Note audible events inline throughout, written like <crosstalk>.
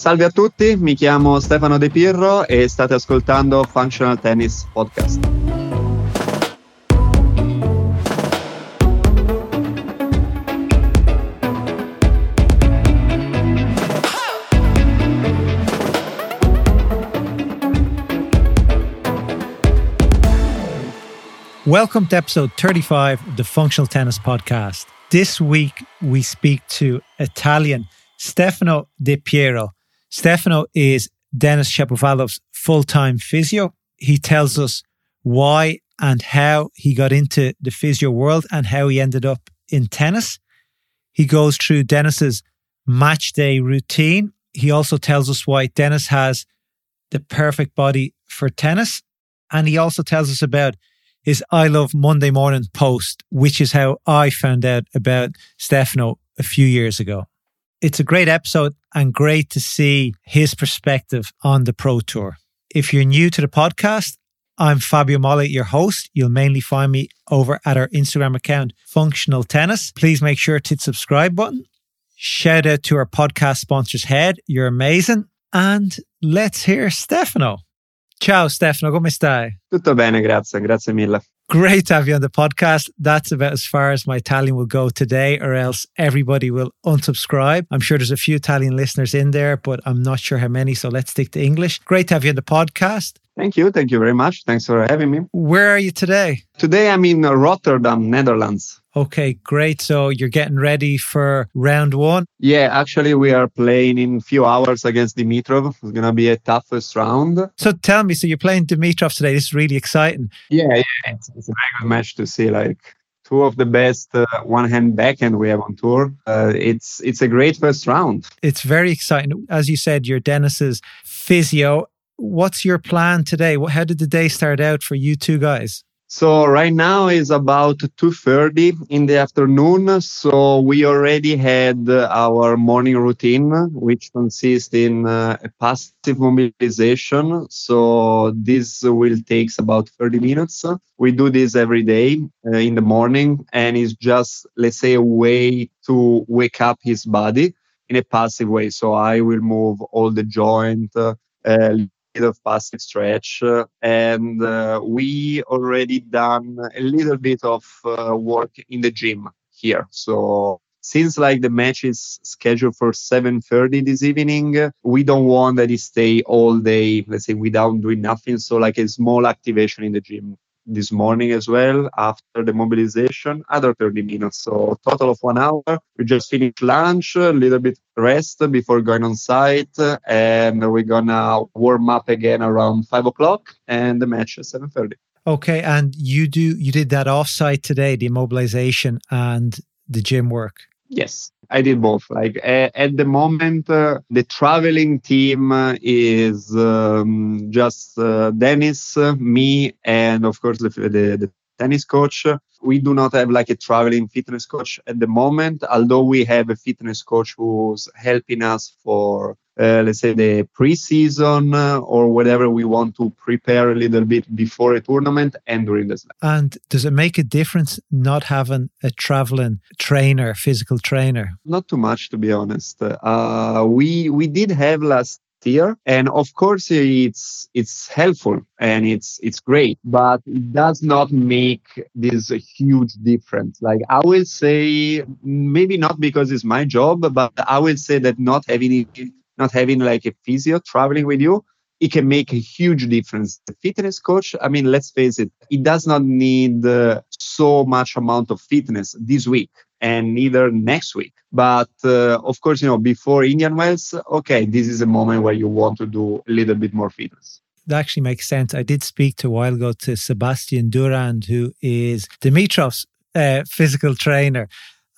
Salve a tutti, mi chiamo Stefano De Pirro e state ascoltando Functional Tennis Podcast. Welcome to episode 35 of the Functional Tennis Podcast. This week we speak to Italian Stefano De Piero. Stefano is Denis Shapovalov's full time physio. He tells us why and how he got into the physio world and how he ended up in tennis. He goes through Denis's match day routine. He also tells us why Denis has the perfect body for tennis. And he also tells us about his I Love Monday Morning post, which is how I found out about Stefano a few years ago. It's a great episode and great to see his perspective on the Pro Tour. If you're new to the podcast, I'm Fabio Molla, your host. You'll mainly find me over at our Instagram account, Functional Tennis. Please make sure to hit subscribe button. Shout out to our podcast sponsors, Head. You're amazing. And let's hear Stefano. Ciao Stefano, come stai? Tutto bene, grazie, grazie mille. Great to have you on the podcast. That's about as far as my Italian will go today, or else everybody will unsubscribe. I'm sure there's a few Italian listeners in there, but I'm not sure how many. So let's stick to English. Great to have you on the podcast. Thank you. Thank you very much. Thanks for having me. Where are you today? Today I'm in Rotterdam, Netherlands. Okay, great. So you're getting ready for round one? Yeah, actually, we are playing in a few hours against Dimitrov. It's going to be a toughest round. So tell me, so you're playing Dimitrov today. This is really exciting. Yeah, yeah. It's, it's a very good match to see. Like, two of the best uh, one hand backhand we have on tour. Uh, it's it's a great first round. It's very exciting. As you said, you're Denis's physio. What's your plan today? How did the day start out for you two guys? So right now is about 2:30 in the afternoon. So we already had our morning routine, which consists in uh, a passive mobilization. So this will take about 30 minutes. We do this every day uh, in the morning, and it's just let's say a way to wake up his body in a passive way. So I will move all the joint. Uh, of passive stretch and uh, we already done a little bit of uh, work in the gym here. So since like the match is scheduled for 7.30 this evening we don't want that he stay all day let's say without doing nothing. So like a small activation in the gym this morning as well after the mobilization, other 30 minutes. So total of one hour. We just finished lunch, a little bit rest before going on site, and we're gonna warm up again around five o'clock, and the match is 7:30. Okay, and you do you did that off-site today, the mobilization and the gym work. Yes, I did both. Like uh, at the moment, uh, the traveling team is um, just uh, Denis, me, and of course the, the, the tennis coach. We do not have like a traveling fitness coach at the moment, although we have a fitness coach who's helping us for uh, let's say the pre-season uh, or whatever we want to prepare a little bit before a tournament and during the slam. And does it make a difference not having a traveling trainer, physical trainer? Not too much, to be honest. Uh, we we did have last year and of course it's it's helpful and it's it's great but it does not make this a huge difference like i will say maybe not because it's my job but i will say that not having it not having like a physio traveling with you, it can make a huge difference. The fitness coach, I mean, let's face it, it does not need uh, so much amount of fitness this week and neither next week. But uh, of course, you know, before Indian Wells, okay, this is a moment where you want to do a little bit more fitness. That actually makes sense. I did speak to a while ago to Sebastian Durand, who is Dimitrov's uh, physical trainer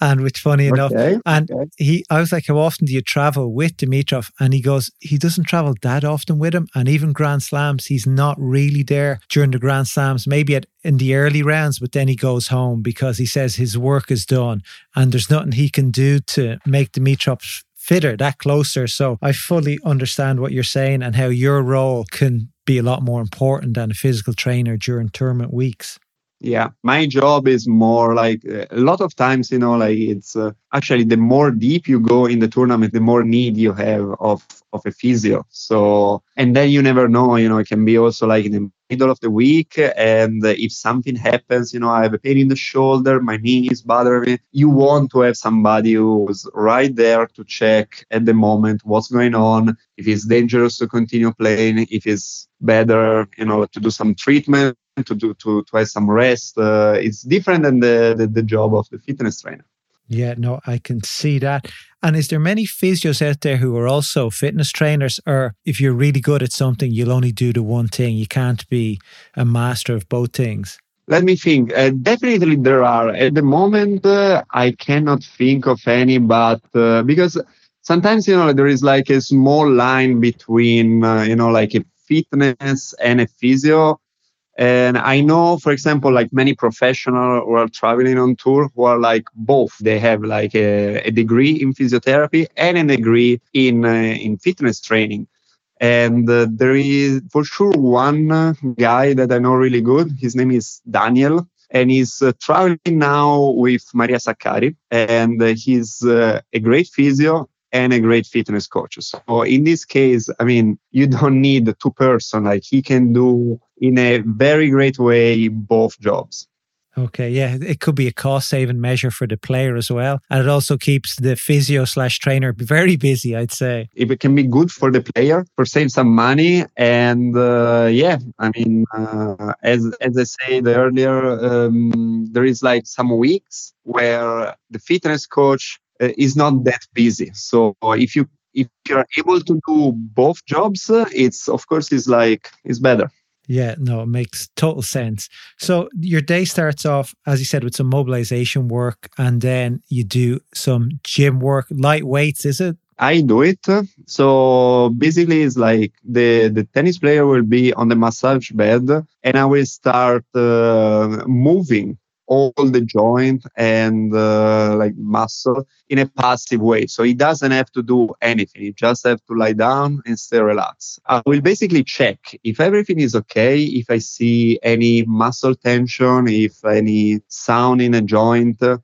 and which funny enough and okay. he i was like how often do you travel with dimitrov? And he goes he doesn't travel that often with him. And even grand slams he's not really there during the grand slams maybe at in the early rounds but then he goes home because he says his work is done and there's nothing he can do to make dimitrov fitter that closer. So i fully understand what you're saying and how your role can be a lot more important than a physical trainer during tournament weeks Yeah, my job is more like uh, a lot of times, you know, like it's uh, actually the more deep you go in the tournament, the more need you have of of a physio. So, and then you never know, you know, it can be also like in the middle of the week, and if something happens, you know, I have a pain in the shoulder, my knee is bothering me. You want to have somebody who's right there to check at the moment what's going on, if it's dangerous to continue playing, if it's better, you know, to do some treatment to do to, to have some rest. Uh, it's different than the, the, the job of the fitness trainer. Yeah, no, I can see that. And is there many physios out there who are also fitness trainers, or if you're really good at something, you'll only do the one thing? You can't be a master of both things. Let me think. Uh, definitely, there are. At the moment, uh, I cannot think of any, but uh, because sometimes you know there is like a small line between uh, you know like a fitness and a physio and I know, for example, like many professionals who are traveling on tour who are like both. They have like a, a degree in physiotherapy and a degree in uh, in fitness training. And uh, there is for sure one guy that I know really good. His name is Daniel, and he's uh, traveling now with Maria Sakkari, and uh, he's uh, a great physio and a great fitness coach. So in this case, I mean, you don't need two person. Like he can do in a very great way both jobs. Okay, yeah, it could be a cost saving measure for the player as well. And it also keeps the physio slash trainer <laughs> very busy, I'd say. If it can be good for the player, for save some money. And uh, yeah, I mean, uh, as, as I said earlier, um, there is like some weeks where the fitness coach is not that busy. So if you if you're able to do both jobs, uh, it's of course is like it's better. Yeah, no, it makes total sense. So your day starts off, as you said, with some mobilization work, and then you do some gym work, light weights, is it? I do it. So basically, it's like the, the tennis player will be on the massage bed, and I will start uh, moving all the joint and uh, like muscle in a passive way. So he doesn't have to do anything. He just have to lie down and stay relaxed. I will basically check if everything is okay, if I see any muscle tension, if any sound in a joint. Uh,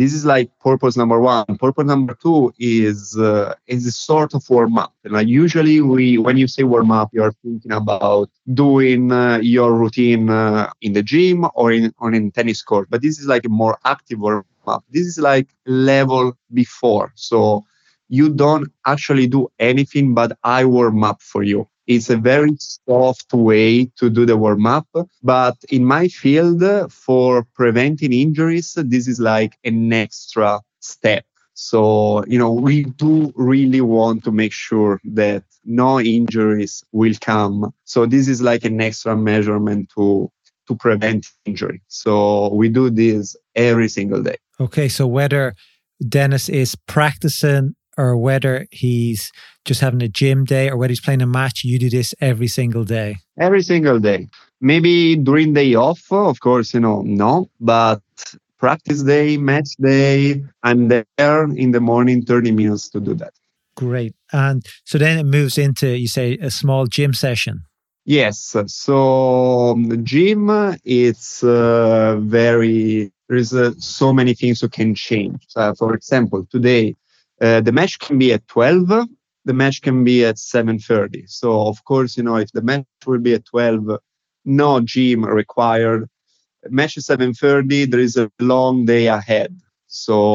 this is like purpose number one. Purpose number two is uh, is a sort of warm up. And like usually we, when you say warm up, you're thinking about doing uh, your routine uh, in the gym or in on in tennis court but this is like a more active warm up. This is like level before. So you don't actually do anything, but I warm up for you. It's a very soft way to do the warm up. But in my field, for preventing injuries, this is like an extra step. So, you know, we do really want to make sure that no injuries will come. So this is like an extra measurement to to prevent injury. So we do this every single day. Okay, so whether Denis is practicing or whether he's just having a gym day or whether he's playing a match, you do this every single day. Every single day. Maybe during day off, of course, you know, no, but practice day, match day, I'm there in the morning 30 minutes to do that. Great. And so then it moves into, you say, a small gym session. Yes. So um, gym, it's uh, very, there's uh, so many things you can change. Uh, for example, today, uh, the match can be at 12, the match can be at 7.30. So of course, you know, if the match will be at 12, no gym required. Match at 7.30, there is a long day ahead. So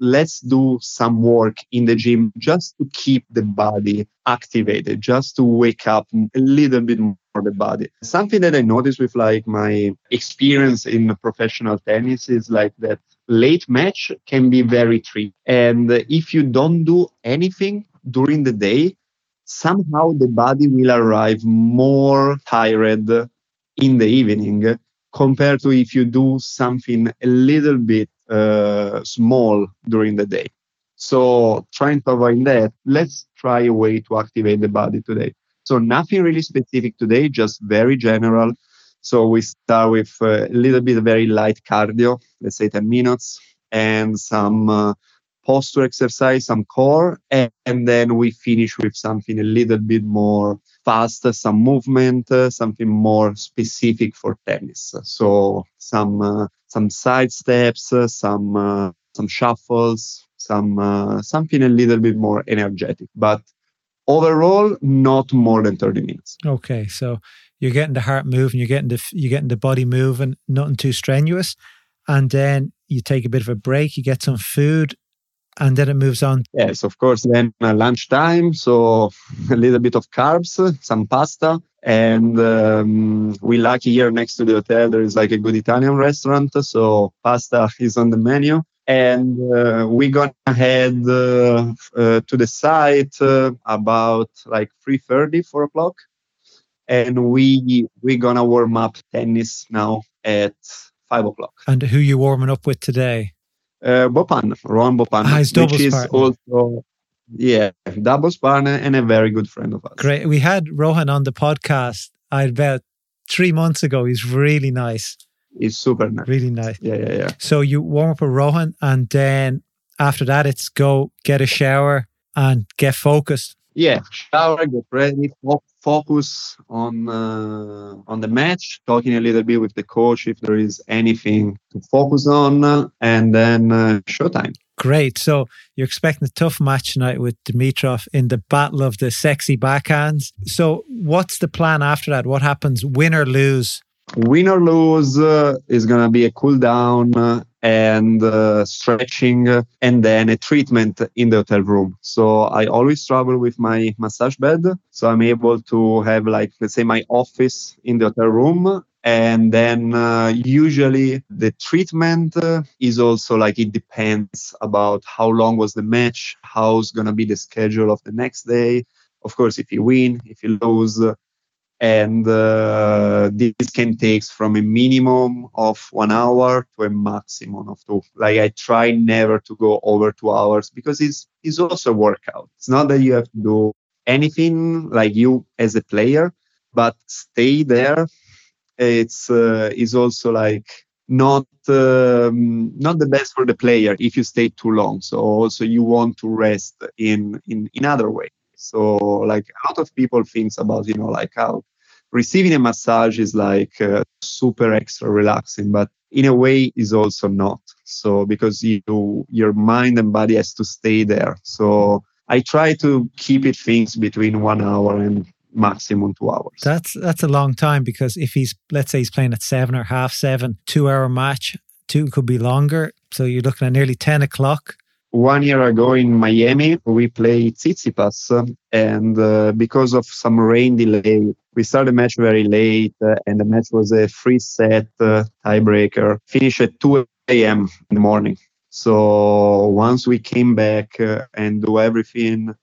let's do some work in the gym just to keep the body activated, just to wake up a little bit more the body. Something that I noticed with like my experience in professional tennis is like that late match can be very tricky. And if you don't do anything during the day, somehow the body will arrive more tired in the evening compared to if you do something a little bit uh, small during the day. So trying to avoid that, let's try a way to activate the body today. So nothing really specific today, just very general. So we start with a little bit of very light cardio, let's say 10 minutes, and some uh, posture exercise, some core, and, and, then we finish with something a little bit more fast, some movement, uh, something more specific for tennis. So some uh, some side steps, uh, some uh, some shuffles, some uh, something a little bit more energetic, but overall not more than 30 minutes. Okay, so you're getting the heart moving, you're getting the you're getting the body moving, nothing too strenuous, and then you take a bit of a break, you get some food, and then it moves on. Yes, of course. Then uh, lunchtime, so <laughs> a little bit of carbs, some pasta, and um, we lucky here next to the hotel there is like a good Italian restaurant, so pasta is on the menu. And uh, we gonna head uh, uh to the site uh, about like 3:30, 4 o'clock, and we we gonna warm up tennis now at five o'clock. And who you warming up with today? Uh, Bopanna, Rohan Bopanna, ah, which is partner. also yeah doubles partner and a very good friend of us. Great. We had Rohan on the podcast I about three months ago. He's really nice. He's super nice. Really nice. Yeah, yeah, yeah. So you warm up with Rohan, and then after that, it's go get a shower and get focused. Yeah, shower, get ready, focus on uh, on the match, talking a little bit with the coach if there is anything to focus on, and then uh, showtime. Great. So you're expecting a tough match tonight with Dimitrov in the battle of the sexy backhands. So what's the plan after that? What happens, win or lose? Win or lose uh, is going to be a cool down uh, and uh, stretching and then a treatment in the hotel room. So I always travel with my massage bed. So I'm able to have like, let's say my office in the hotel room. And then uh, usually the treatment uh, is also like it depends about how long was the match, how's to be the schedule of the next day. Of course, if you win, if you lose, and uh, this can take from a minimum of one hour to a maximum of two. Like i try never to go over two hours because it's it's also a workout. It's not that you have to do anything like you as a player but stay there. It's uh, is also like not um, not the best for the player if you stay too long. So also you want to rest in in in other ways so like a lot of people thinks about you know like how receiving a massage is like uh, super extra relaxing, but in a way is also not. So because you your mind and body has to stay there. So I try to keep it things between one hour and maximum two hours. That's that's a long time because if he's let's say he's playing at seven or half seven, two hour match, two could be longer. So you're looking at nearly ten o'clock one year ago in Miami, we played Tsitsipas, and uh, because of some rain delay, we started the match very late, uh, and the match was a free set uh, tiebreaker. Finished at 2 a.m. in the morning. So once we came back uh, and do everything,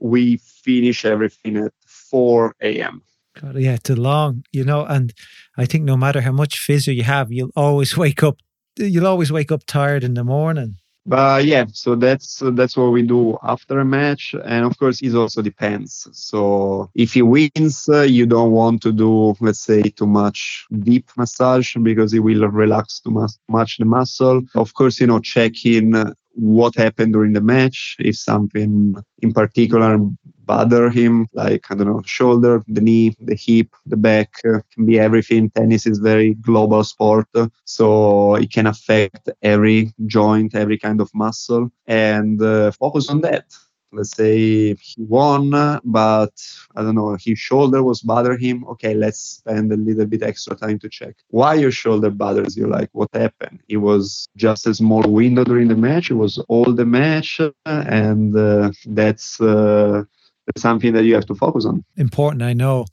we finish everything at 4 a.m. God, yeah, too long, you know. And I think no matter how much physio you have, you'll always wake up. You'll always wake up tired in the morning but yeah so that's that's what we do after a match. And of course it also depends. So if he wins uh, you don't want to do let's say too much deep massage because it will relax too much, much the muscle. Of course you know check in what happened during the match if something in particular bother him, like, I don't know, shoulder, the knee, the hip, the back, uh, can be everything. Tennis is very global sport, so it can affect every joint, every kind of muscle, and uh, focus on that let's say he won, but I don't know, his shoulder was bothering him. Okay, let's spend a little bit extra time to check why your shoulder bothers you. Like, what happened? It was just a small window during the match. It was all the match, and uh, that's. Uh, something that you have to focus on. Important, I know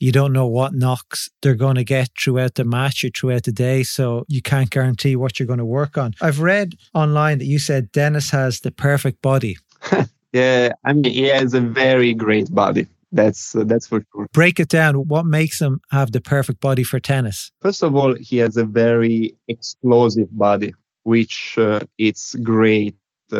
you don't know what knocks they're going to get throughout the match or throughout the day. So you can't guarantee what you're going to work on. I've read online that you said Denis has the perfect body. <laughs> Yeah, I mean, he has a very great body. That's uh, that's for sure. Break it down. What makes him have the perfect body for tennis? First of all, he has a very explosive body, which uh, it's great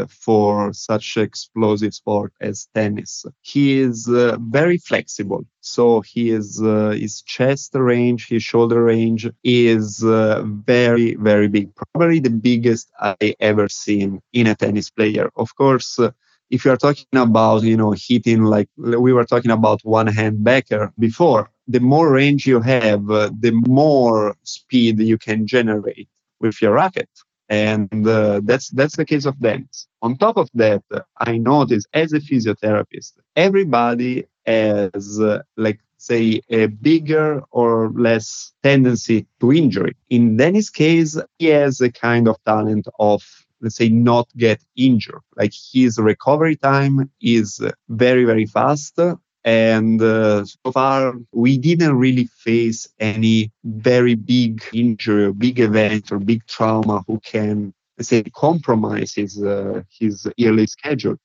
for such explosive sport as tennis. He is uh, very flexible. So his uh, his chest range, his shoulder range is uh, very very big. Probably the biggest I ever seen in a tennis player. Of course, uh, if you are talking about you know hitting like we were talking about one hand backer before, the more range you have, uh, the more speed you can generate with your racket and uh, that's that's the case of dance. On top of that, I notice as a physiotherapist, everybody has uh, like say a bigger or less tendency to injury. In Denis' case, he has a kind of talent of let's say not get injured. Like his recovery time is very very fast and uh, so far, we didn't really face any very big injury or big event or big trauma who can, say, compromise his, uh, his yearly schedule.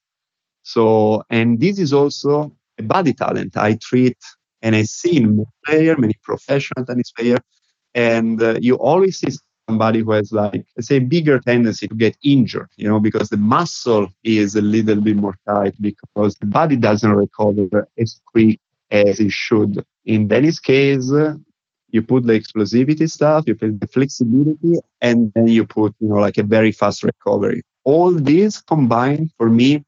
So, and this is also a body talent. I treat and I see in many player, many professional tennis player, and uh, you always see somebody who has like let's say bigger tendency to get injured you know because the muscle is a little bit more tight because the body doesn't recover as quick as it should. In Denis' case you put the explosivity stuff you put the flexibility and then you put you know like a very fast recovery. All these combined for me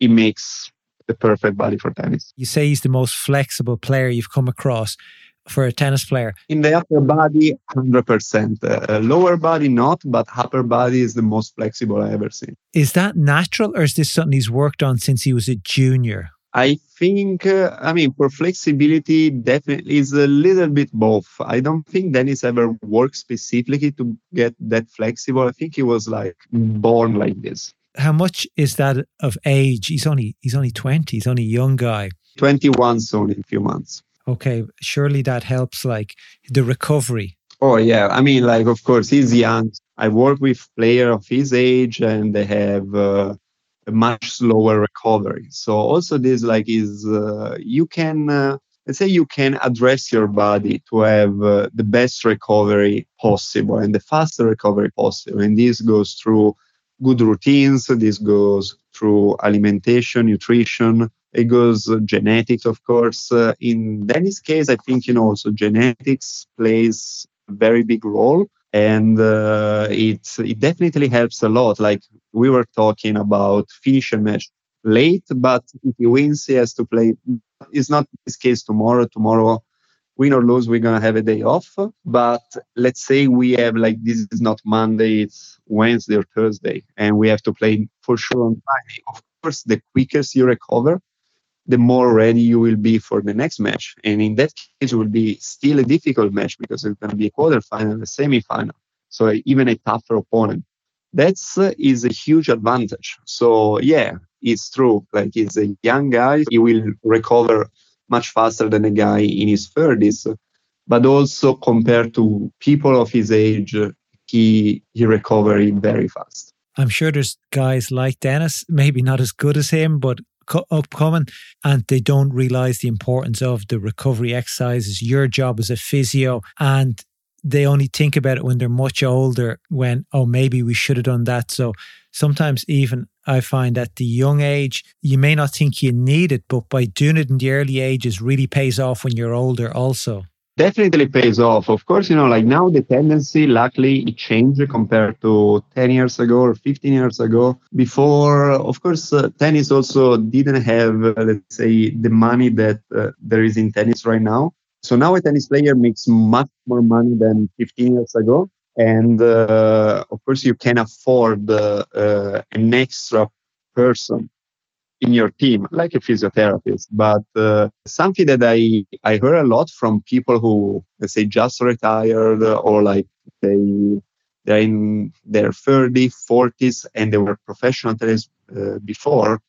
it makes the perfect body for tennis. You say he's the most flexible player you've come across for a tennis player? In the upper body, 100%. Uh, lower body, not, but upper body is the most flexible I ever seen. Is that natural or is this something he's worked on since he was a junior? I think, uh, I mean, for flexibility, definitely is a little bit both. I don't think Denis ever worked specifically to get that flexible. I think he was like born like this. How much is that of age? He's only he's only 20. He's only a young guy. 21 soon in a few months okay, surely that helps like the recovery. Oh yeah, I mean, like of course he's young. I work with players of his age, and they have uh, a much slower recovery. So also this like is uh, you can uh, let's say you can address your body to have uh, the best recovery possible and the faster recovery possible, and this goes through good routines. This goes through alimentation, nutrition, it goes uh, genetics, of course. Uh, in Denis' case, I think, you know, also genetics plays a very big role. And uh, it, it definitely helps a lot. Like we were talking about finish a match late, but if he wins, he has to play. It's not this case tomorrow. Tomorrow, win or lose, we're going to have a day off. But let's say we have like this is not Monday, it's Wednesday or Thursday, and we have to play for sure on Friday. Of course, the quickest you recover, the more ready you will be for the next match. And in that case, it will be still a difficult match because it's going to be a quarterfinal, a semifinal. So even a tougher opponent. That's uh, is a huge advantage. So yeah, it's true. Like he's a young guy, he will recover much faster than a guy in his 30s. But also compared to people of his age, he he recovered very fast. I'm sure there's guys like Denis, maybe not as good as him, but upcoming and they don't realize the importance of the recovery exercises, your job as a physio, and they only think about it when they're much older, when, oh, maybe we should have done that. So sometimes, even I find at the young age, you may not think you need it, but by doing it in the early ages really pays off when you're older, also definitely pays off. Of course, you know, like now the tendency, luckily, it changed compared to 10 years ago or 15 years ago. Before, of course, uh, tennis also didn't have, uh, let's say, the money that uh, there is in tennis right now. So now a tennis player makes much more money than 15 years ago. And uh, of course, you can afford uh, uh, an extra person in your team, like a physiotherapist. But uh, something that I, I heard a lot from people who, let's say, just retired or like they, they're in their 30s, 40s, and they were professional athletes uh, before,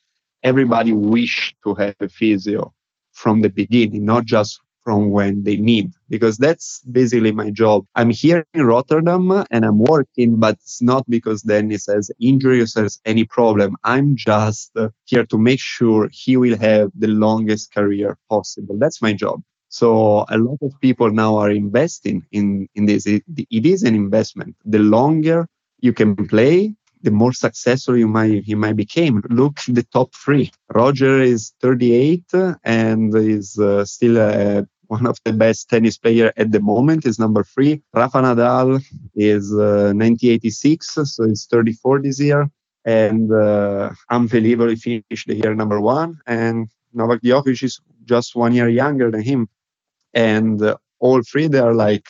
everybody wished to have a physio from the beginning, not just from when they need because that's basically my job. I'm here in Rotterdam and I'm working, but it's not because Denis has injury or has any problem. I'm just here to make sure he will have the longest career possible. That's my job. So a lot of people now are investing in, in this. It, it is an investment. The longer you can play, the more successful you might he might become. Look, the top three. Roger is 38 and is uh, still uh, one of the best tennis player at the moment. Is number three. Rafa Nadal is uh, 1986, so he's 34 this year, and uh, unbelievably finished the year number one. And Novak Djokovic is just one year younger than him, and uh, all three they are like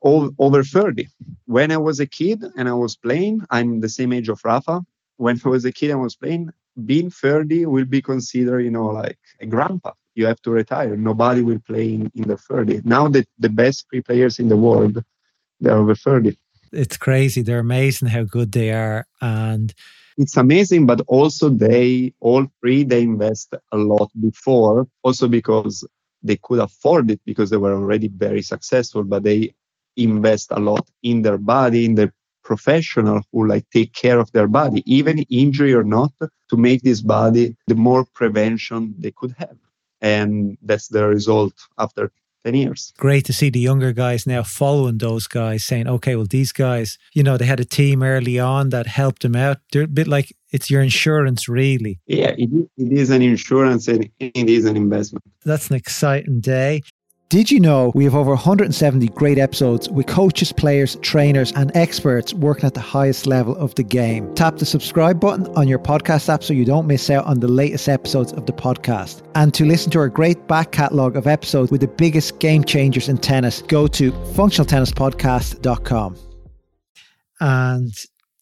all over 30. When I was a kid and I was playing, I'm the same age of Rafa. When I was a kid and I was playing, being 30 will be considered, you know, like a grandpa. You have to retire. Nobody will play in, in the 30. Now that the best three players in the world, they're over 30. It's crazy. They're amazing how good they are. And it's amazing, but also they all three they invest a lot before, also because they could afford it because they were already very successful, but they invest a lot in their body, in the professional who like take care of their body, even injury or not, to make this body the more prevention they could have. And that's the result after 10 years. Great to see the younger guys now following those guys saying, okay, well, these guys, you know, they had a team early on that helped them out. They're a bit like it's your insurance, really. Yeah, it, it is an insurance and it is an investment. That's an exciting day. Did you know we have over 170 great episodes with coaches, players, trainers, and experts working at the highest level of the game? Tap the subscribe button on your podcast app so you don't miss out on the latest episodes of the podcast. And to listen to our great back catalogue of episodes with the biggest game changers in tennis, go to functionaltennispodcast.com. And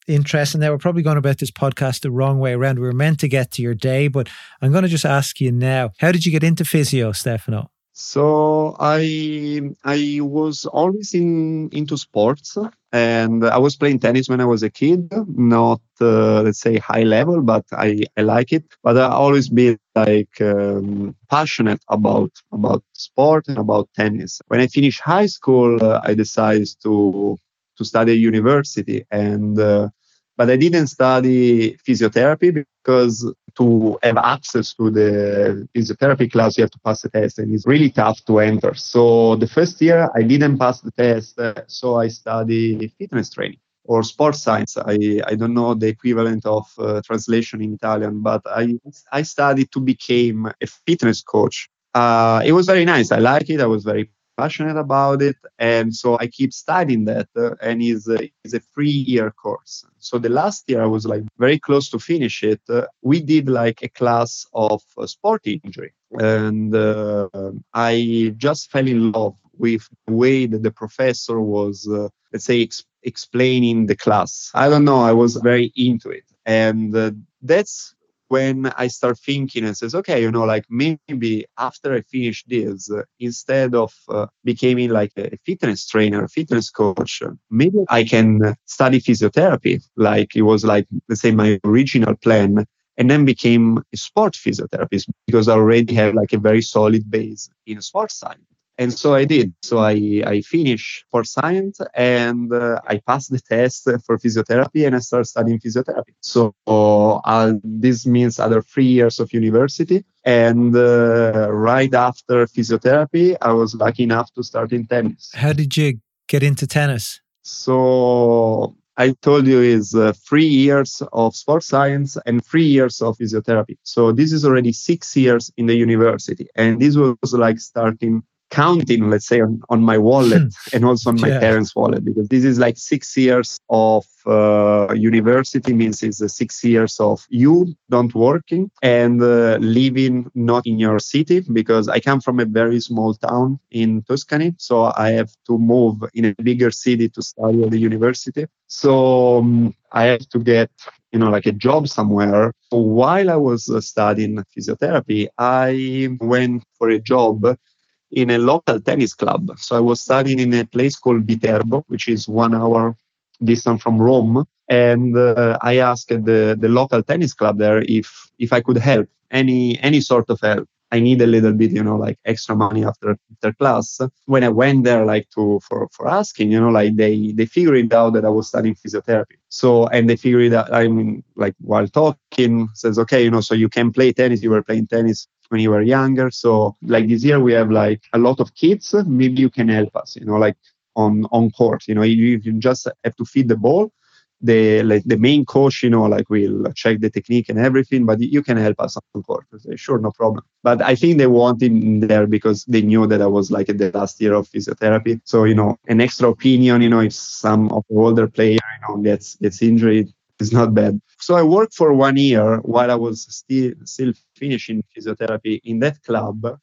interesting. Now, we're probably going about this podcast the wrong way around. We were meant to get to your day, but I'm going to just ask you now how did you get into physio, Stefano? So I I was always in into sports, and I was playing tennis when I was a kid. Not uh, let's say high level, but I, I like it. But I always been like um, passionate about about sport and about tennis. When I finished high school, uh, I decided to to study university, and uh, but I didn't study physiotherapy because to have access to the physiotherapy class, you have to pass the test, and it's really tough to enter. So the first year, I didn't pass the test, uh, so I studied fitness training or sports science. I, I don't know the equivalent of uh, translation in Italian, but I I studied to become a fitness coach. Uh, it was very nice. I like it. I was very passionate about it and so i keep studying that uh, and it's a, it's a three year course. So the last year i was like very close to finish it. Uh, we did like a class of uh, sport injury and uh, i just fell in love with the way that the professor was uh, let's say ex- explaining the class. I don't know i was very into it. And uh, that's when I start thinking and says, okay, you know, like maybe after I finish this, uh, instead of uh, becoming like a fitness trainer, a fitness coach, maybe I can study physiotherapy. Like it was like, let's say my original plan and then became a sport physiotherapist because I already have like a very solid base in sports science. And so I did. So I, I finished for science and uh, I passed the test for physiotherapy and I started studying physiotherapy. So uh, this means other three years of university. And uh, right after physiotherapy, I was lucky enough to start in tennis. How did you get into tennis? So I told you is uh, three years of sports science and three years of physiotherapy. So this is already six years in the university. And this was like starting counting, let's say, on, on my wallet hmm. and also on my yeah. parents' wallet, because this is like six years of uh, university means it's uh, six years of you don't working and uh, living not in your city because I come from a very small town in Tuscany. So I have to move in a bigger city to study at the university. So um, I have to get you know, like a job somewhere. So while I was uh, studying physiotherapy, I went for a job in a local tennis club. So I was studying in a place called Viterbo, which is one hour distance from Rome. And uh, I asked the, the local tennis club there if, if I could help any, any sort of help. I need a little bit, you know, like extra money after after class. When I went there, like to for for asking, you know, like they they figured out that I was studying physiotherapy. So and they figured out, I mean, like while talking, says, okay, you know, so you can play tennis. You were playing tennis when you were younger. So like this year we have like a lot of kids. Maybe you can help us, you know, like on on court. You know, you, you just have to feed the ball the like the main coach, you know, like will check the technique and everything, but you can help us on court. Say, sure, no problem. But I think they wanted in there because they knew that I was like at the last year of physiotherapy. So, you know, an extra opinion, you know, if some of the older player, you know, gets gets injured, it's not bad. So I worked for one year while I was still still finishing physiotherapy in that club.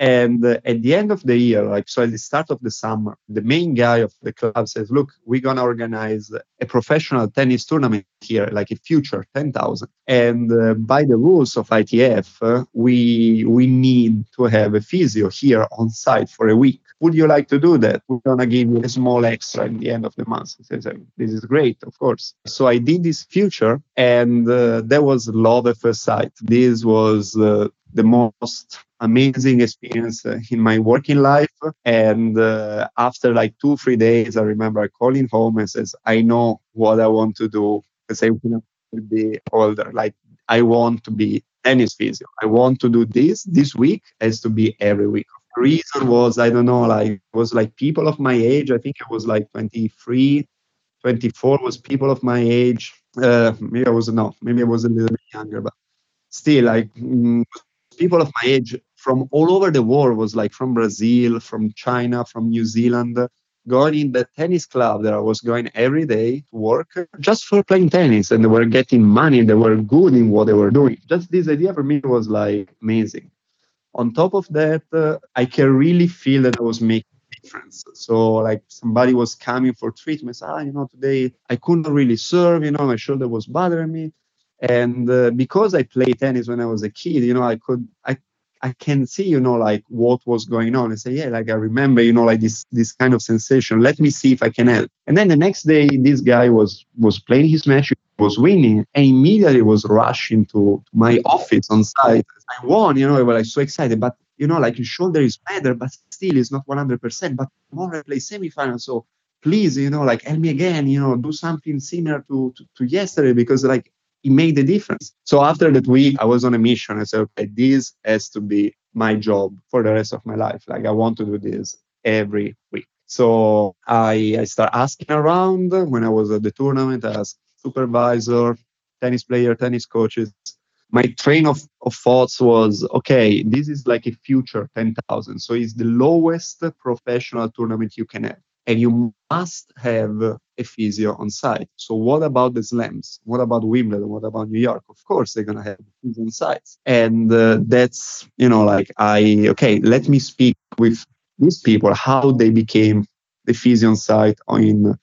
And uh, at the end of the year, like so at the start of the summer, the main guy of the club says, look, we're to organize a professional tennis tournament here, like a future 10,000. And uh, by the rules of ITF, uh, we, we need to have a physio here on site for a week. Would you like to do that? We're to give you a small extra at the end of the month. He says, this is great, of course. So I did this future and uh, that was love at first sight. This was uh, the most amazing experience in my working life. And uh, after like two, three days, I remember calling home and says, I know what I want to do because I will be older. Like I want to be tennis physio. I want to do this this week as to be every week. The reason was, I don't know, like was like people of my age. I think it was like 23, 24 was people of my age. Uh, maybe I was no, maybe I was a little bit younger, but still like mm, people of my age from all over the world was like from Brazil, from China, from New Zealand, going in the tennis club that I was going every day to work just for playing tennis and they were getting money, they were good in what they were doing. Just this idea for me was like amazing. On top of that, uh, I can really feel that I was making difference. So like somebody was coming for treatments. Ah, you know, today I couldn't really serve, you know, my shoulder was bothering me and uh, because i played tennis when i was a kid you know i could i i can see you know like what was going on. And say yeah like i remember you know like this this kind of sensation. Let me see if i can help. And then the next day this guy was was playing his match was winning and immediately was rushing to my office on site. I won you know i was like so excited but you know like shoulder is better but still it's not 100% but tomorrow i play semifinal so please you know like help me again you know do something similar to, to, to yesterday because like it made a difference. So after that week, I was on a mission. I said, okay, this has to be my job for the rest of my life. Like I want to do this every week. So I, I start asking around when I was at the tournament as supervisor, tennis player, tennis coaches. My train of, of thoughts was, okay, this is like a future 10,000. So it's the lowest professional tournament you can have and you must have a physio on site. So what about the slams? What about Wimbledon? What about New York? Of course, they're gonna have physio on site, and uh, that's you know like I okay, let me speak with these people how they became the physio on site in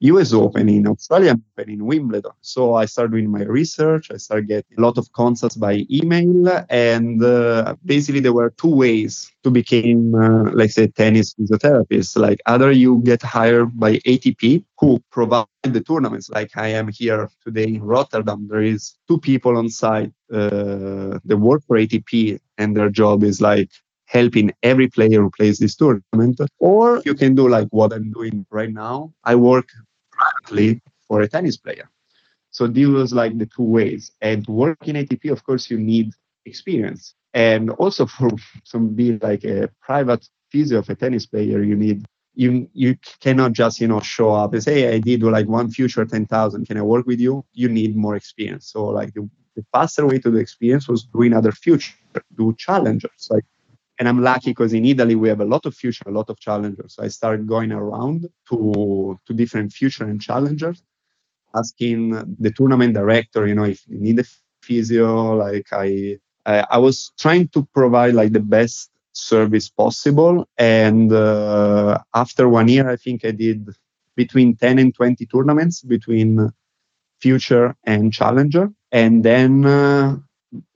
US Open, in Australian Open, in Wimbledon. So I started doing my research. I started getting a lot of consults by email. And uh, basically, there were two ways to become, uh, let's say, tennis physiotherapist. Like either you get hired by ATP, who provide the tournaments. Like I am here today in Rotterdam. There is two people on site uh, that work for ATP, and their job is like helping every player who plays this tournament. Or you can do like what I'm doing right now. I work privately for a tennis player. So these was like the two ways. And to work in ATP, of course, you need experience. And also <laughs> for some be like a private physio of a tennis player, you need you you cannot just you know show up and say I did like one future ten thousand. Can I work with you? You need more experience. So like the, the faster way to the experience was doing other future, do challengers like and I'm lucky because in Italy we have a lot of future, a lot of challengers. So I started going around to to different future and challengers, asking the tournament director, you know, if you need a physio. Like I, I, I was trying to provide like the best service possible. And uh, after one year, I think I did between 10 and 20 tournaments between future and challenger. And then uh,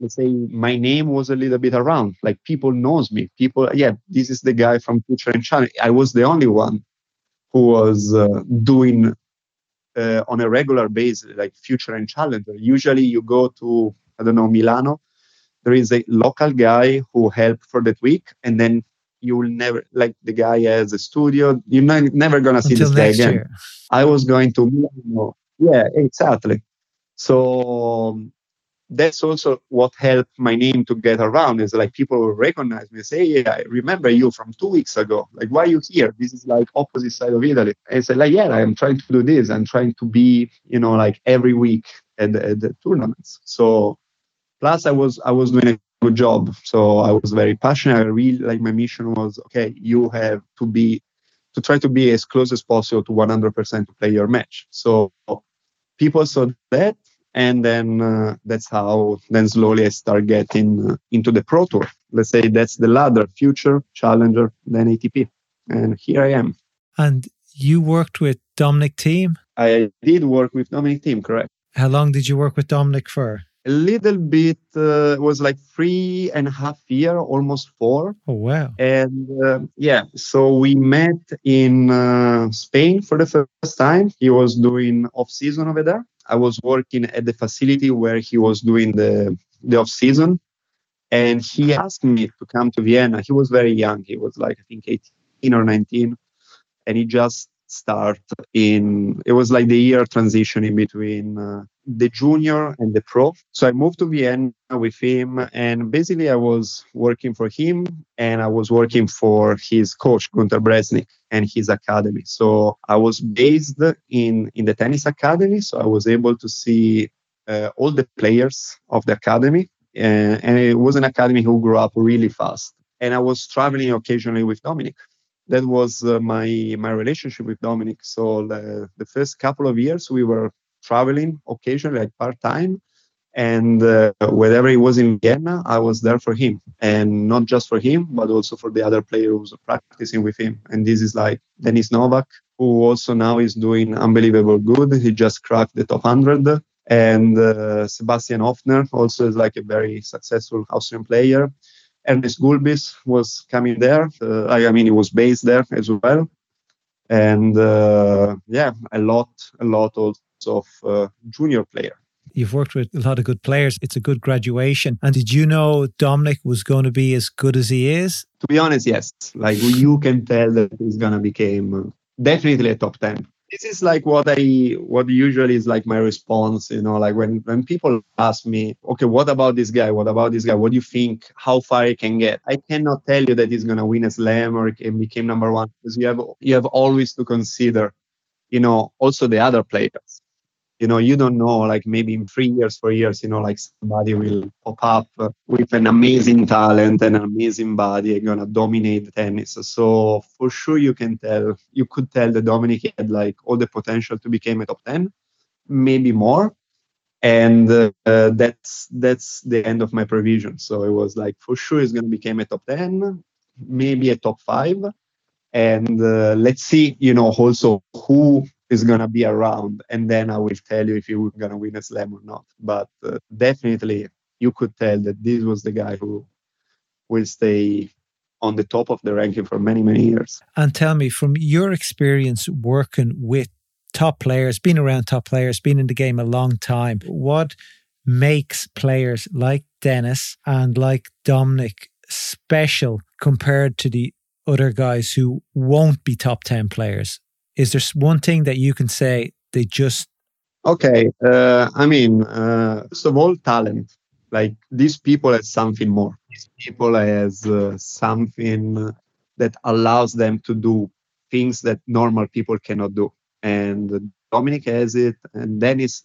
let's say my name was a little bit around. Like people knows me. People yeah this is the guy from future and challenge i was the only one who was uh, doing uh, on a regular basis like future and challenger. Usually you go to i don't know milano. There is a local guy who helped for that week and then you will never like the guy has a studio. You're not, never gonna see Until this guy again. year. i was going to milano. Yeah exactly. So that's also what helped my name to get around is like people will recognize me say yeah i remember you from two weeks ago. Like why are you here? This is like opposite side of italy. And said like yeah i'm trying to do this. I'm trying to be you know like every week at the, at the tournaments. So plus i was i was doing a good job. So i was very passionate. I really like my mission was okay you have to be to try to be as close as possible to 100% to play your match. So people saw that and then uh, that's how then slowly i start getting uh, into the pro tour. Let's say that's the ladder future challenger then atp and here i am. And you worked with Dominic Thiem i did work with Dominic Thiem correct. How long did you work with dominic for? A little bit uh, was like three and a half year almost four. Oh wow. And uh, yeah so we met in uh, spain for the first time. He was doing off season over there I was working at the facility where he was doing the, the off season. And he asked me to come to Vienna. He was very young. He was like, I think 18 or 19. And he just started in, it was like the year transition in between uh, the junior and the pro. So I moved to Vienna with him, and basically I was working for him, and I was working for his coach Gunter Bresnik and his academy. So I was based in in the tennis academy, so I was able to see uh, all the players of the academy, and, and it was an academy who grew up really fast. And I was traveling occasionally with Dominic that was uh, my my relationship with Dominic. So the, the first couple of years we were traveling occasionally, like part time. And uh, whenever he was in Vienna, I was there for him, and not just for him, but also for the other players who was practicing with him. And this is like Dennis Novak, who also now is doing unbelievable good. He just cracked the top 100. And uh, Sebastian Ofner also is like a very successful Austrian player. Ernest Gulbis was coming there. Uh, I, I mean, he was based there as well and uh, yeah, a lot, a lot also of uh, junior player. You've worked with a lot of good players. It's a good graduation. And did you know Dominic was going to be as good as he is? To be honest, yes. Like you can tell that he's going to become definitely a top 10 this is like what I what usually is like my response, you know, like when when people ask me, okay, what about this guy? What about this guy? What do you think? How far he can get? I cannot tell you that he's gonna win a slam or can become number one because you have you have always to consider, you know, also the other players you know you don't know like maybe in three years four years you know like somebody will pop up with an amazing talent and an amazing body and gonna dominate tennis. So for sure you can tell you could tell that dominic had like all the potential to become a top 10 maybe more. And uh, that's that's the end of my provision so it was like for sure he's gonna become a top 10 maybe a top 5 and uh, let's see you know also who is to be around and then i will tell you if you're going to win a slam or not. But uh, definitely you could tell that this was the guy who will stay on the top of the ranking for many many years. And tell me from your experience working with top players being around top players being in the game a long time what makes players like Denis and like Dominic special compared to the other guys who won't be top 10 players is there one thing that you can say they just okay uh, i mean uh, all talent. Like these people have something more. These people has uh, something that allows them to do things that normal people cannot do. And dominic has it and Denis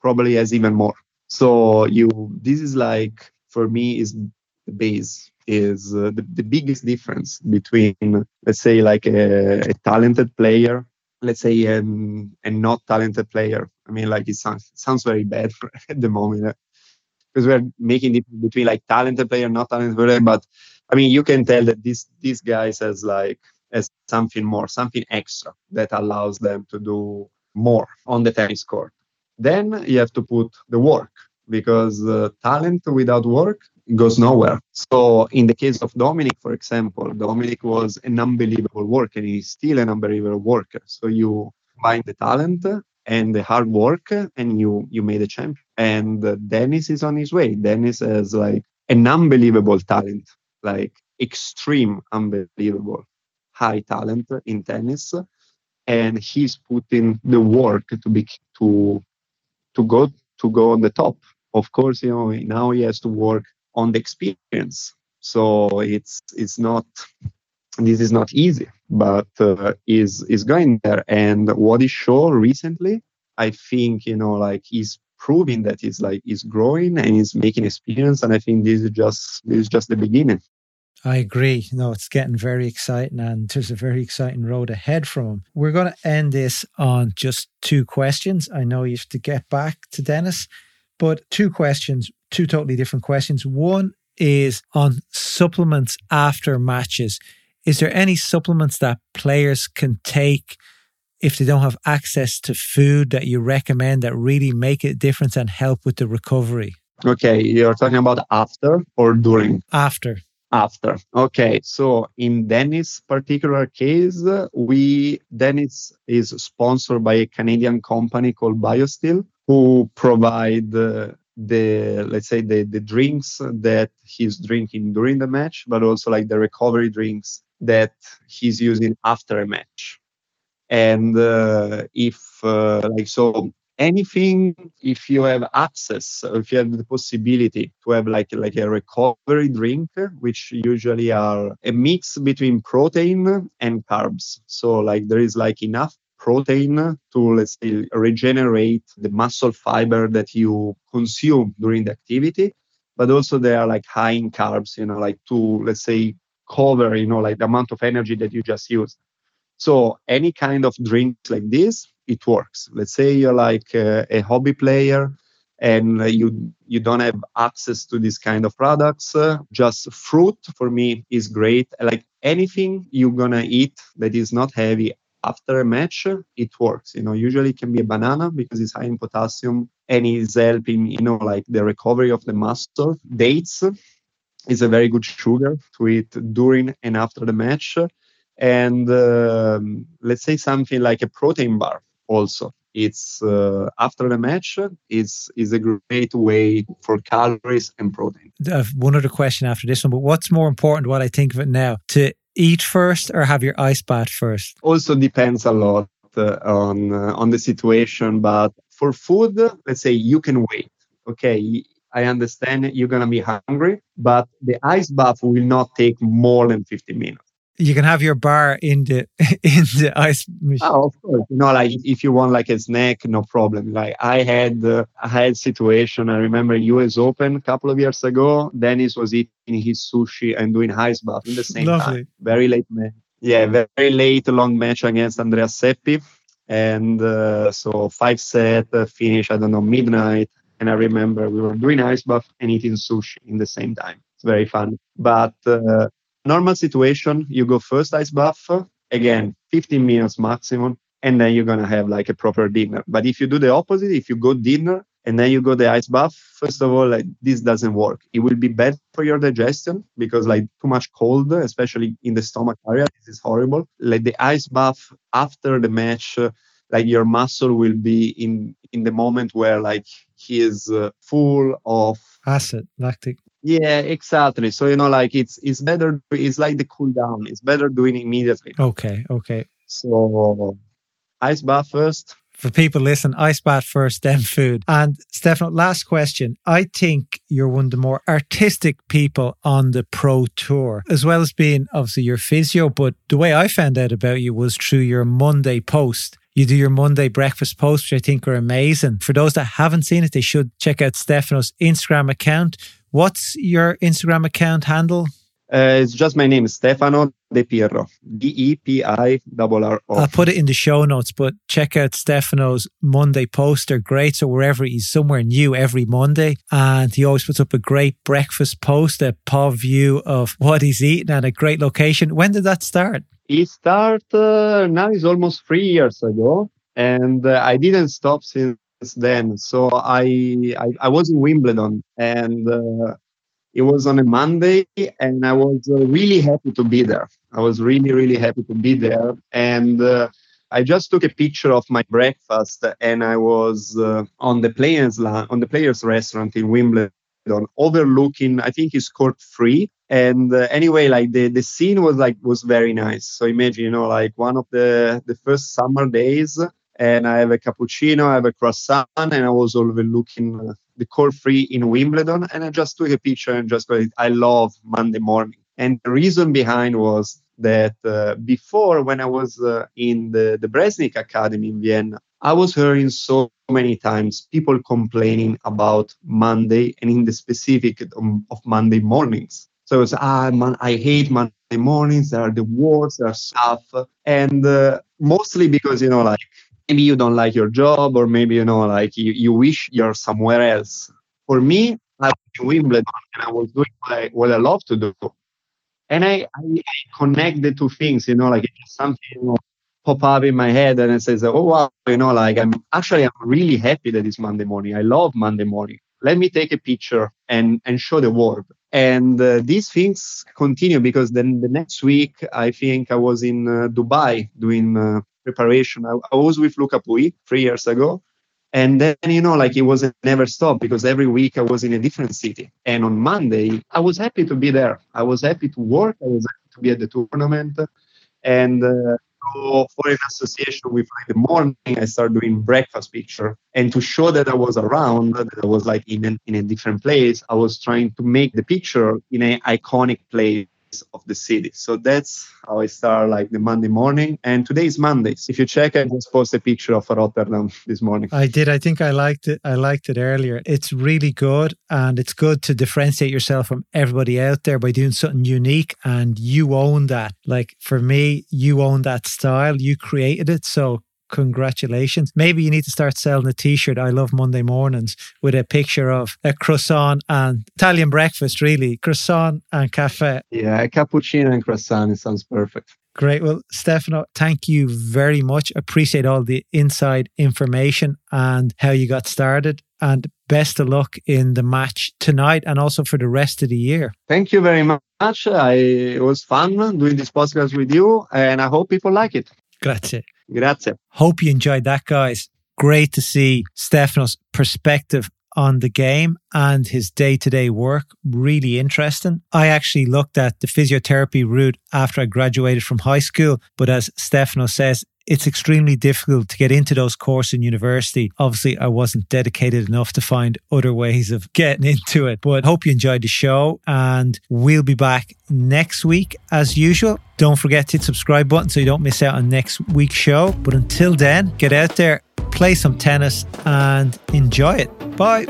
probably has even more. So you this is like for me is the base is uh, the, the biggest difference between let's say like a, a talented player let's say um, a not talented player. I mean, like it sounds sounds very bad <laughs> at the moment because we're making it between like talented player, not talented player. But I mean, you can tell that this these guys has like has something more, something extra that allows them to do more on the tennis court. Then you have to put the work because uh, talent without work goes nowhere. So in the case of Dominic, for example, Dominic was an unbelievable worker and he's still an unbelievable worker. So you combine the talent and the hard work and you you made a champion. And Denis is on his way. Denis has like an unbelievable talent, like extreme unbelievable high talent in tennis. And he's putting the work to be to to go to go on the top of course, you know, now he has to work on the experience. So it's it's not this is not easy, but uh, is is going there. And what he showed recently, I think you know, like he's proving that he's like he's growing and he's making experience. And I think this is just this is just the beginning. I agree. No, it's getting very exciting, and there's a very exciting road ahead from him. We're going to end this on just two questions. I know you have to get back to Denis, but two questions, two totally different questions. One is on supplements after matches. Is there any supplements that players can take if they don't have access to food that you recommend that really make a difference and help with the recovery? Okay, you're talking about after or during? After after. Okay, so in Denis' particular case, we Denis is sponsored by a Canadian company called BioSteel, who provide uh, the let's say the the drinks that he's drinking during the match, but also like the recovery drinks that he's using after a match. And uh, if uh, like so anything if you have access if you have the possibility to have like like a recovery drink which usually are a mix between protein and carbs so like there is like enough protein to let's say regenerate the muscle fiber that you consume during the activity but also they are like high in carbs you know like to let's say cover you know like the amount of energy that you just used so any kind of drink like this it works. Let's say you're like a, a hobby player and you you don't have access to this kind of products. Uh, just fruit for me is great. Like anything you're gonna eat that is not heavy after a match, it works. You know, usually it can be a banana because it's high in potassium and it's helping, you know, like the recovery of the muscle. Dates is a very good sugar to eat during and after the match. And um, let's say something like a protein bar also it's uh, after the match It's is a great way for calories and protein have one other question after this one but what's more important what i think of it now to eat first or have your ice bath first? Also depends a lot uh, on uh, on the situation but for food let's say you can wait okay? I understand you're to be hungry, but the ice bath will not take more than 15 minutes you can have your bar in the <laughs> in the ice machine. Oh, of course. You know, like if you want like a snack, no problem. Like I had uh, I had situation. I remember U.S. Open a couple of years ago. Denis was eating his sushi and doing ice bath in the same Lovely. time. Very late match. Yeah, very late long match against Andrea Seppi, and uh, so five set uh, finish. I don't know midnight. And I remember we were doing ice bath and eating sushi in the same time. It's very fun. But uh, normal situation, you go first ice bath, again, 15 minutes maximum, and then you're gonna have like a proper dinner. But if you do the opposite, if you go dinner and then you go the ice bath, first of all, like this doesn't work. It will be bad for your digestion because like too much cold, especially in the stomach area, this is horrible. Like the ice bath after the match, like your muscle will be in in the moment where like he is uh, full of acid, lactic yeah, exactly. So you know, like it's it's better. It's like the cool down. It's better doing immediately. Okay, okay. So ice bath first. For people listen, ice bath first, then food. And Stefano, last question. I think you're one of the more artistic people on the pro tour, as well as being obviously your physio. But the way I found out about you was through your Monday post. You do your Monday breakfast post, which I think are amazing. For those that haven't seen it, they should check out Stefano's Instagram account What's your Instagram account handle? Uh, it's just my name, Stefano De Pirro. D E P I R R O. I'll put it in the show notes, but check out Stefano's Monday poster. Great. So wherever he's somewhere new every Monday, and he always puts up a great breakfast post, a POV view of what he's eating and a great location. When did that start? It started uh, now. It's almost three years ago, and uh, I didn't stop since then. So I, I, I was in Wimbledon and uh, it was on a Monday and I was uh, really happy to be there. I was really, really happy to be there. And uh, I just took a picture of my breakfast and I was uh, on the players on the players restaurant in Wimbledon overlooking I think it's court three and uh, anyway like the the scene was like was very nice so imagine you know like one of the the first summer days and I have a cappuccino, I have a croissant, and I was overlooking uh, the court free in Wimbledon. And I just took a picture and just go, I love Monday morning. And the reason behind was that uh, before, when I was uh, in the, the Bresnik Academy in Vienna, I was hearing so many times people complaining about Monday and in the specific um, of Monday mornings. So it was, ah, man, I hate Monday mornings. There are the words, there are stuff. And uh, mostly because, you know, like maybe you don't like your job or maybe, you know, like you, you wish you're somewhere else. For me, I was in Wimbledon and I was doing what I, what I love to do. And I, I connect the two things, you know, like it's something you know, pop up in my head and it says, oh, wow, you know, like I'm actually, I'm really happy that it's Monday morning. I love Monday morning. Let me take a picture and, and show the world. And uh, these things continue because then the next week, I think I was in uh, Dubai doing uh, preparation. I, I, was with Luca Pouille three years ago. And then, you know, like it was never stop because every week I was in a different city. And on Monday, I was happy to be there. I was happy to work. I was happy to be at the tournament. And uh, so for an association with like the morning, I started doing breakfast picture. And to show that I was around, that I was like in, an, in a different place, I was trying to make the picture in an iconic place of the city. So that's how I start like the Monday morning. And today is Monday. If you check, I just posted a picture of Rotterdam <laughs> this morning. I did. I think I liked it. I liked it earlier. It's really good. And it's good to differentiate yourself from everybody out there by doing something unique. And you own that. Like for me, you own that style. You created it. So congratulations. Maybe you need to start selling a t shirt. I love Monday mornings with a picture of a croissant and Italian breakfast, really. Croissant and cafe. Yeah, a cappuccino and croissant. It sounds perfect. Great. Well, Stefano, thank you very much. Appreciate all the inside information and how you got started. And best of luck in the match tonight and also for the rest of the year. Thank you very much. I, it was fun doing this podcast with you, and I hope people like it. Grazie. Grazie. Hope you enjoyed that, guys. Great to see Stefano's perspective on the game and his day to day work. Really interesting. I actually looked at the physiotherapy route after I graduated from high school, but as Stefano says, it's extremely difficult to get into those courses in university. Obviously, I wasn't dedicated enough to find other ways of <laughs> getting into it. But hope you enjoyed the show and we'll be back next week as usual. Don't forget to hit subscribe button so you don't miss out on next week's show. But until then, get out there, play some tennis and enjoy it. Bye.